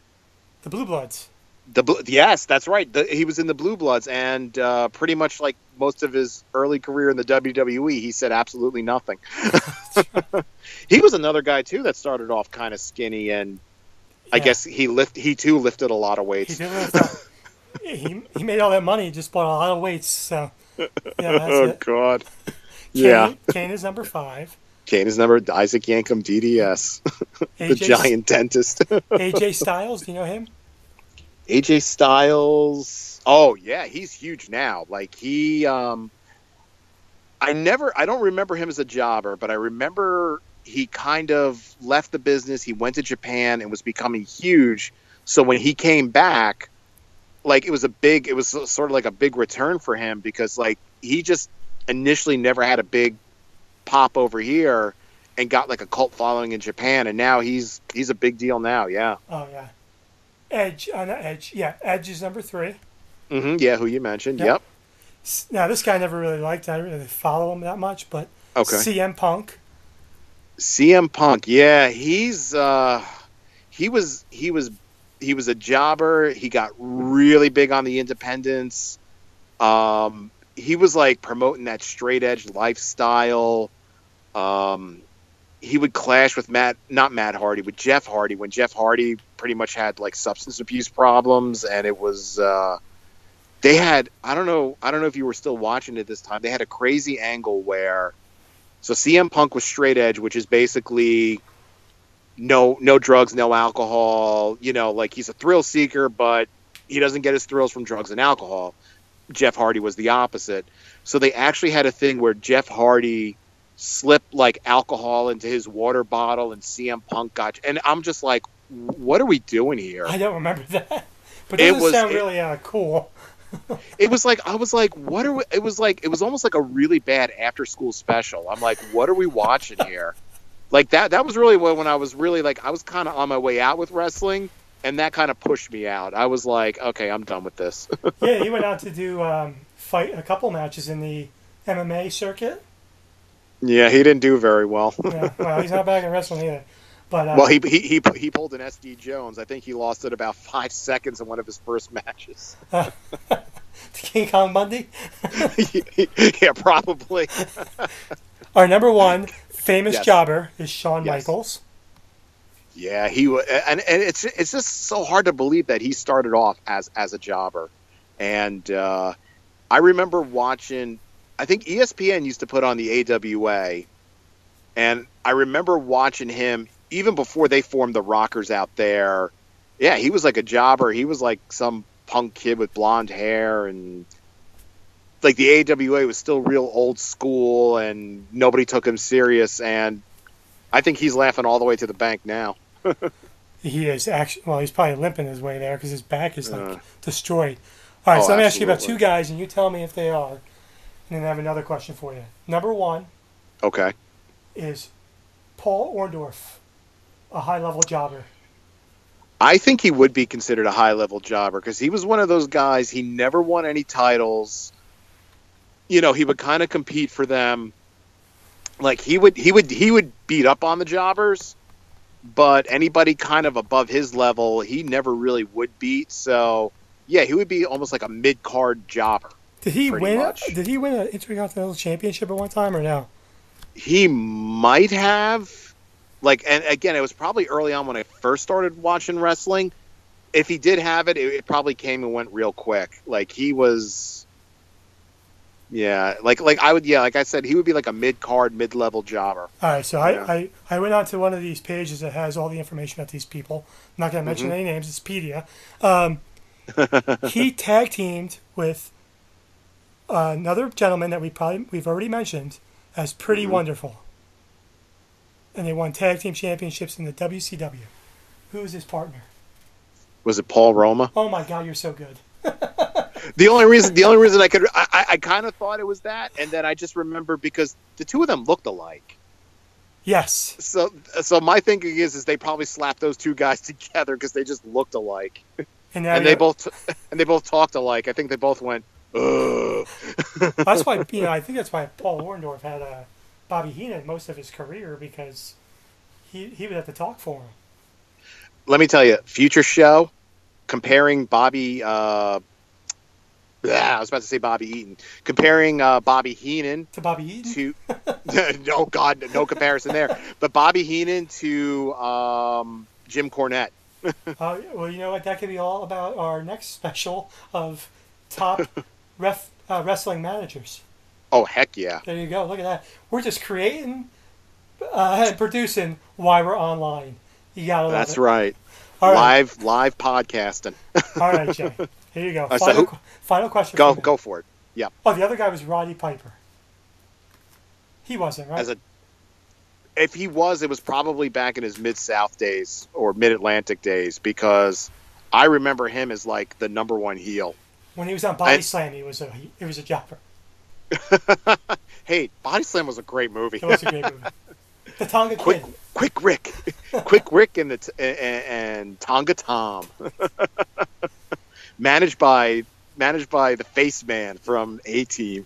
The Blue Bloods. the Bl- yes, that's right. The, he was in the Blue Bloods, and uh, pretty much like most of his early career in the WWE, he said absolutely nothing. he was another guy too that started off kind of skinny, and I guess he lift he too lifted a lot of He weights. did lift he, he made all that money, just bought a lot of weights. So, yeah, that's oh it. God, Kane, yeah. Kane is number five. Kane is number Isaac Yankem DDS, the AJ, giant dentist. AJ Styles, do you know him? AJ Styles. Oh yeah, he's huge now. Like he um I never I don't remember him as a jobber, but I remember he kind of left the business, he went to Japan and was becoming huge. So when he came back, like it was a big it was sort of like a big return for him because like he just initially never had a big pop over here and got like a cult following in Japan and now he's he's a big deal now, yeah. Oh, yeah. Edge, uh, not Edge. Yeah, Edge is number three. Mhm. Yeah, who you mentioned. Yep. yep. Now, this guy I never really liked. I didn't really follow him that much, but Okay. CM Punk. CM Punk, yeah, he's uh he was he was he was a jobber. He got really big on the independents. Um he was like promoting that straight edge lifestyle. Um he would clash with Matt not Matt Hardy, with Jeff Hardy when Jeff Hardy pretty much had like substance abuse problems and it was uh they had I don't know I don't know if you were still watching it this time. They had a crazy angle where so CM Punk was straight edge, which is basically no no drugs, no alcohol. You know, like he's a thrill seeker, but he doesn't get his thrills from drugs and alcohol. Jeff Hardy was the opposite. So they actually had a thing where Jeff Hardy slipped like alcohol into his water bottle, and CM Punk got. And I'm just like, what are we doing here? I don't remember that. But It it was- sound it- really uh, cool. it was like I was like, what are we? It was like it was almost like a really bad after school special. I'm like, what are we watching here? Like that. That was really when when I was really like I was kind of on my way out with wrestling, and that kind of pushed me out. I was like, okay, I'm done with this. yeah, he went out to do um, fight a couple matches in the MMA circuit. Yeah, he didn't do very well. Yeah, well, he's not back in wrestling either. But uh, well, he, he he he pulled an SD Jones. I think he lost it about five seconds in one of his first matches. King Kong Bundy. yeah, probably. Our number one famous Yes. jobber is Shawn Yes. Michaels. Yeah, he and and it's it's just so hard to believe that he started off as as a jobber, and uh, I remember watching. I think ESPN used to put on the AWA, and I remember watching him even before they formed the Rockers out there. Yeah, he was like a jobber. He was like some punk kid with blonde hair and. Like the AWA was still real old school, and nobody took him serious. And I think he's laughing all the way to the bank now. He is actually well, he's probably limping his way there because his back is like Uh. destroyed. All right, Oh, so let me ask you about two guys, and you tell me if they are. And then I have another question for you. Number one Okay. is Paul Orndorff, a high-level jobber. I think he would be considered a high level jobber because he was one of those guys. He never won any titles. You know, he would kind of compete for them. Like he would, he would, he would beat up on the jobbers, but anybody kind of above his level, he never really would beat. So, yeah, he would be almost like a mid card jobber. Did he win? much. Did he win an intercontinental championship at one time or no? He might have, like, and again, it was probably early on when I first started watching wrestling. If he did have it, it, it probably came and went real quick. Like he was, yeah, like like I would, yeah, like I said, he would be like a mid card, mid level jobber. All right, so. I, I, I went onto one of these pages that has all the information about these people. I'm not going to mention Mhm. any names. It's Pedia. Um, he tag teamed with another gentleman that we probably we've already mentioned as Pretty Mhm. Wonderful, and they won tag team championships in the WCW. Who is his partner? Was it Paul Roma? Oh my God, you're so good. The only reason, the only reason I could, I, I, kind of thought it was that, and then I just remember because the two of them looked alike. Yes, So, so my thinking is, is they probably slapped those two guys together because they just looked alike, and and they both, and they both talked alike. I think they both went. That's why you know I think that's why Paul Orndorff had uh, Bobby Heenan most of his career because he he would have to talk for him. Let me tell you, future show comparing Bobby. Uh, yeah, I was about to say Bobby Eaton. Comparing uh, Bobby Heenan To Bobby Eaton, to no God, no comparison there. But Bobby Heenan to um, Jim Cornette. uh, well, you know what? That could be all about our next special of top ref uh, wrestling managers. Oh heck yeah! There you go. Look at that. We're just creating uh, and producing why we're online. You gotta That's right. All right, Live live podcasting. all right, Jay. Here you go. Uh, so Final, who- final question. Go for go for it. Yeah. Oh, the other guy was Roddy Piper. He wasn't right. As a if he was, it was probably back in his mid South days or mid Atlantic days because I remember him as like the number one heel. When he was on Body I- Slam, he was a he, he was a jobber. Hey, Body Slam was a great movie. It was a great movie. The Tonga Quick, Kid. quick Rick, quick Rick, and the t- and, and Tonga Tom, managed by managed by the Face Man from A Team.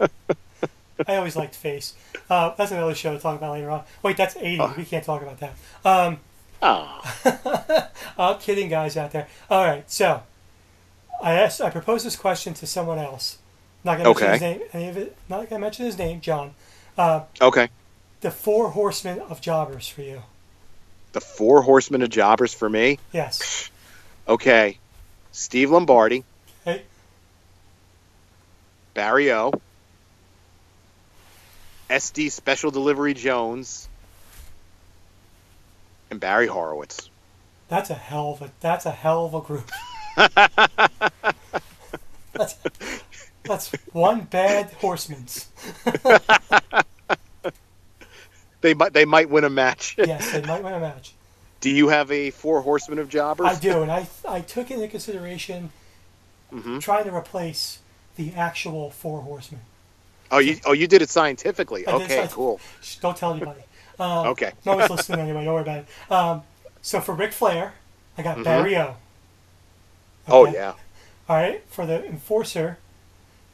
I always liked Face. Uh, that's another show to talk about later on. Wait, that's 80. Oh. We can't talk about that. Um, Oh, I'm kidding, guys out there. All right, so I asked, I proposed this question to someone else. Not gonna mention his name. Any of it? Not gonna mention his name, John. Uh, okay. the four horsemen of jobbers for you. The Four Horsemen of Jobbers for me. Yes. Okay, Steve Lombardi, Okay. Barry O, SD Special Delivery Jones, and Barry Horowitz. That's a hell of a. That's a hell of a group. that's, that's one bad horseman's. They might they might win a match. Yes, they might win a match. Do you have a Four Horsemen of Jobbers? I do, and I I took into consideration hmm trying to replace the actual four horsemen. Oh, you oh you did it scientifically. I Okay, cool. Shh, don't tell anybody. Um, Okay. No one's listening anyway. Don't worry about it. Um, so for Ric Flair, I got Mhm. Barry O. Oh yeah. All right. For the Enforcer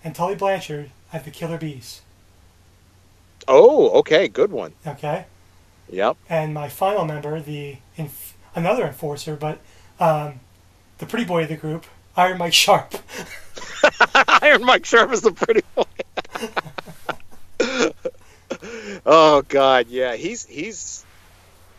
and Tully Blanchard, I have the Killer Bees. Oh, okay, good one. Okay. Yep. And my final member, the inf- another Enforcer, but um, the pretty boy of the group, Iron Mike Sharpe. Iron Mike Sharpe is the pretty boy. oh God, yeah, he's he's,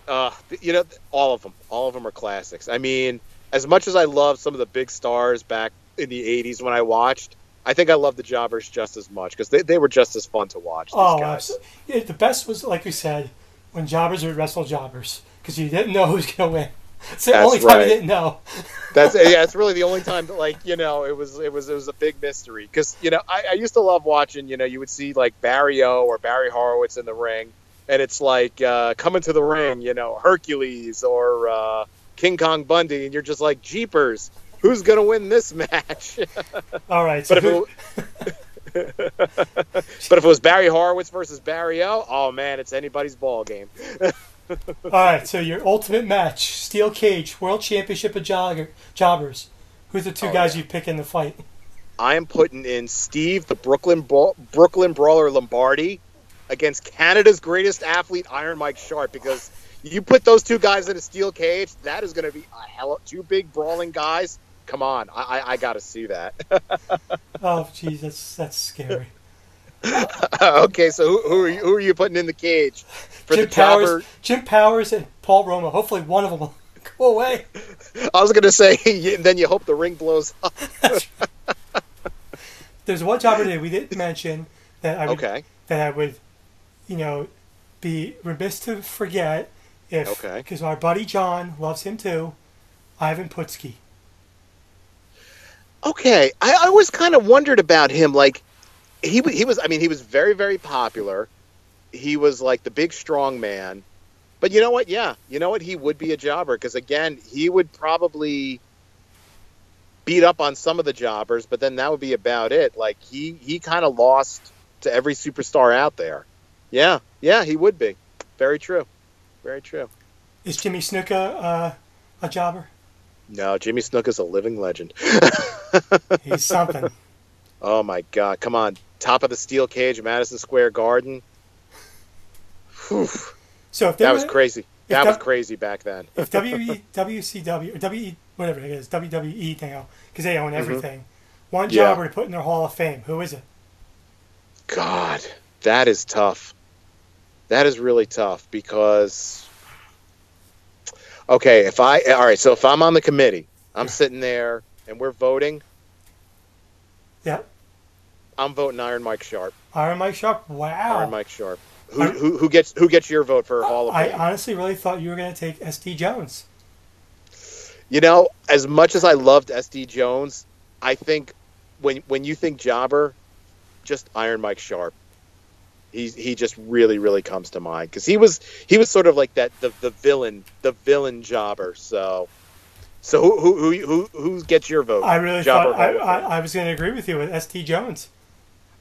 uh, you know, all of them, all of them are classics. I mean, as much as I love some of the big stars back in the '80s when I watched, I think I love the Jobbers just as much because they, they were just as fun to watch. These Oh, guys. yeah, the best was like we said when jobbers would wrestle jobbers because you didn't know who was going to win. It's the That's only time right. you didn't know. That's yeah. It's really the only time that like you know it was it was it was a big mystery because you know I, I used to love watching you know you would see like Barry O or Barry Horowitz in the ring and it's like uh, coming to the ring you know Hercules or uh, King Kong Bundy and you're just like Jeepers who's gonna win this match All right, so but if who, it, but if it was Barry Horowitz versus Barry O oh man it's anybody's ball game all right, so your ultimate match: steel cage, world championship of jogger, jobbers. Who's the two Oh, guys yeah. you pick in the fight? I am putting in Steve, the Brooklyn Bra- Brooklyn Brawler Lombardi, against Canada's greatest athlete, Iron Mike Sharpe, because you put those two guys in a steel cage, that is going to be a hell of two big brawling guys. Come on, I I, I got to see that. Oh, jeez, that's that's scary. okay, so who, who are you, who are you putting in the cage for Jim the? Powers, Jim Powers, and Paul Roma. Hopefully, one of them will go away. I was gonna say, then you hope the ring blows up. There's one jobber that we didn't mention that I would, Okay. that I would, you know, be remiss to forget if Okay. because our buddy John loves him too. Ivan Putski. Okay, I, I always kind of wondered about him. Like, he he was. I mean, he was very very popular. He was like the big strong man. But you know what? Yeah, you know what? He would be a jobber because again, he would probably beat up on some of the jobbers, but then that would be about it. Like he he kind of lost to every superstar out there. Yeah, yeah, he would be. Very true. Very true. Is Jimmy Snuka uh, a jobber? No, Jimmy Snook is a living legend. He's something. Oh my God! Come on, top of the steel cage, Madison Square Garden. Whew, So if that was were- crazy. That that- was crazy back then. if W WCW or WE whatever it is WWE now because they own everything, one Mm-hmm. Yeah. jobber to put in their Hall of Fame. Who is it? God, that is tough. That is really tough because. Okay, if I all right, so if I'm on the committee, I'm sitting there and we're voting. Yeah, I'm voting Iron Mike Sharpe. Iron Mike Sharpe. Wow. Iron Mike Sharpe. Who, who, who gets who gets your vote for Hall of Fame? I honestly really thought you were going to take S.D. Jones. You know, as much as I loved SD Jones, I think when when you think jobber, just Iron Mike Sharpe. He he just really really comes to mind because he was he was sort of like that the the villain the villain jobber. So so who who who who, who gets your vote? I really Jobber thought I, I, I was going to agree with you with SD Jones.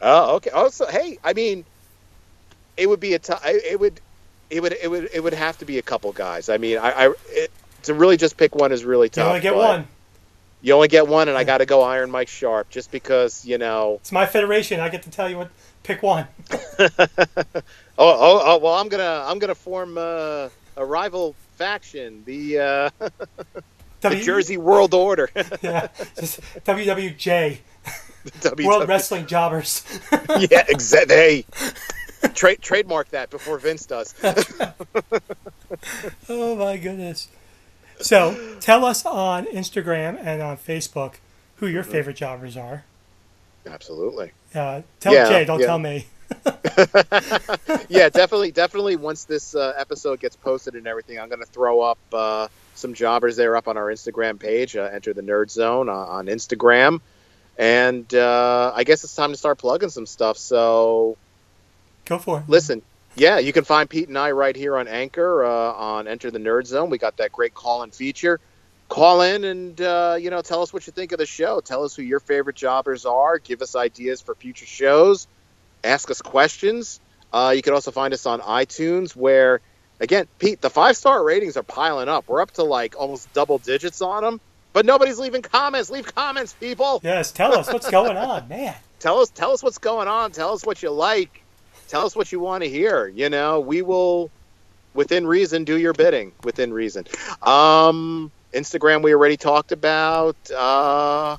Oh, okay. Oh, also, hey, I mean, it would be a t- it would it would it would it would have to be a couple guys. I mean, I, I it, to really just pick one is really tough You only get one. You only get one, and I got to go Iron Mike Sharpe just because you know. It's my federation. I get to tell you what. Pick one. Oh, oh, oh well, I'm gonna I'm gonna form uh, a rival faction, the uh, the W- Jersey World Order, Yeah, just WWJ, WW World Wrestling Jobbers. Yeah, exactly. Hey, tra- trademark that before Vince does. oh my goodness. So tell us on Instagram and on Facebook who your favorite jobbers are. Absolutely. Uh, tell Yeah, Jay, don't yeah. tell me. yeah, definitely, definitely. Once this uh, episode gets posted and everything, I'm going to throw up uh, some jobbers there up on our Instagram page. Uh, enter the Nerd Zone uh, on Instagram, and uh, I guess it's time to start plugging some stuff. So Go for it. listen, yeah, you can find Pete and I right here on Anchor uh, on Enter the Nerd Zone. We got that great call-in feature. Call in and uh, you know tell us what you think of the show. Tell us who your favorite jobbers are. Give us ideas for future shows. Ask us questions. Uh, you can also find us on iTunes, where again, Pete, the five-star ratings are piling up. We're up to like almost double digits on them, but nobody's leaving comments. Leave comments, people Yes, tell us what's going on, man. tell us tell us what's going on tell us what you like tell us what you want to hear you know we will within reason do your bidding within reason um instagram we already talked about uh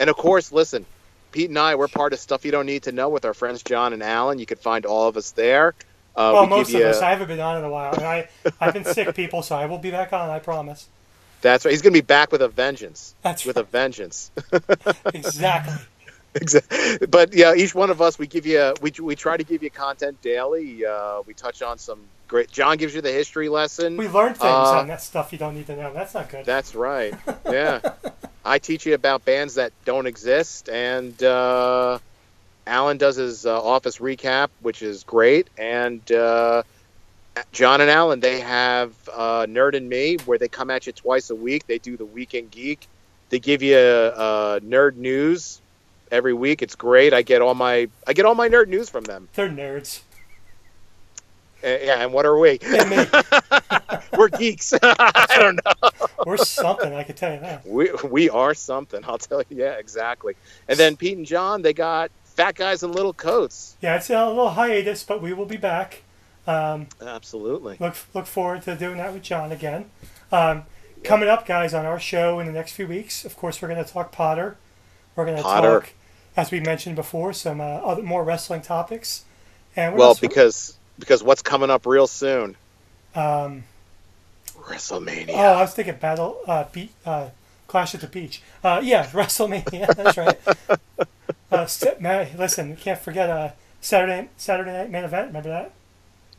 and of course listen pete and i we're part of stuff you don't need to know with our friends john and alan you can find all of us there uh, Well, we most of us. I haven't been on in a while, and I I've been sick, people. So I will be back on. I promise. that's right he's gonna be back with a vengeance That's with a vengeance exactly. Exactly. But yeah, each one of us, we give you, we, we try to give you content daily. Uh, we touch on some great. John gives you the history lesson. We learned things Uh, on that stuff you don't need to know. That's not good. That's right. Yeah. I teach you about bands that don't exist, and uh, Alan does his uh, office recap, which is great. And uh, John and Alan, they have uh, Nerd and Me, where they come at you twice a week. They do the Weekend Geek. They give you uh, nerd news every week. It's great. I get all my I get all my nerd news from them. They're nerds. Yeah, and what are we? We're geeks. I don't know. We're something. I can tell you that. We we are something. I'll tell you. Yeah, exactly. And then Pete and John, they got fat guys in little coats. Yeah, it's a little hiatus, but we will be back. Um, Absolutely. look look forward to doing that with John again. Um, coming up, guys, on our show in the next few weeks, of course, we're going to talk Potter. We're going to Potter. talk, as we mentioned before, some uh, other more wrestling topics. And what Well, else? because because what's coming up real soon? um, WrestleMania. oh, I was thinking Battle, uh, beat, uh, Clash at the Beach. Uh, yeah, WrestleMania. That's right. uh, st- man, listen, you can't forget uh, Saturday Saturday night main event. Remember that?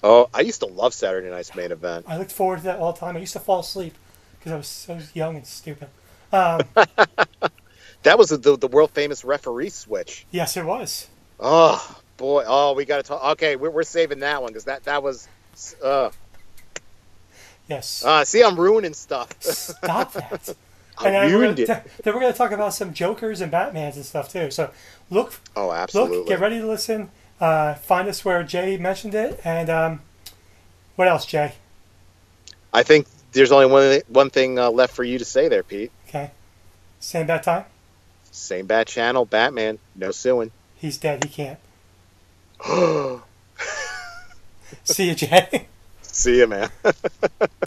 Oh, I used to love Saturday Night's main event. I looked forward to that all the time. I used to fall asleep because I was so young and stupid. Um, That was the, the world famous referee switch. yes, it was. Oh boy. Oh, we got to talk. Okay, we're, we're saving that one because that that was. Uh, Yes. uh, see, I'm ruining stuff. Stop that. I we're ruined gonna it. then we're going to talk about some Jokers and Batmans and stuff too. So look, Oh, absolutely. look, get ready to listen. Uh, find us where Jay mentioned it, and um, what else, Jay? I think there's only one one thing uh, left for you to say there, Pete. Okay, same bad time. Same bad channel, Batman. No suing. He's dead. He can't. See you, Jay. See ya, man.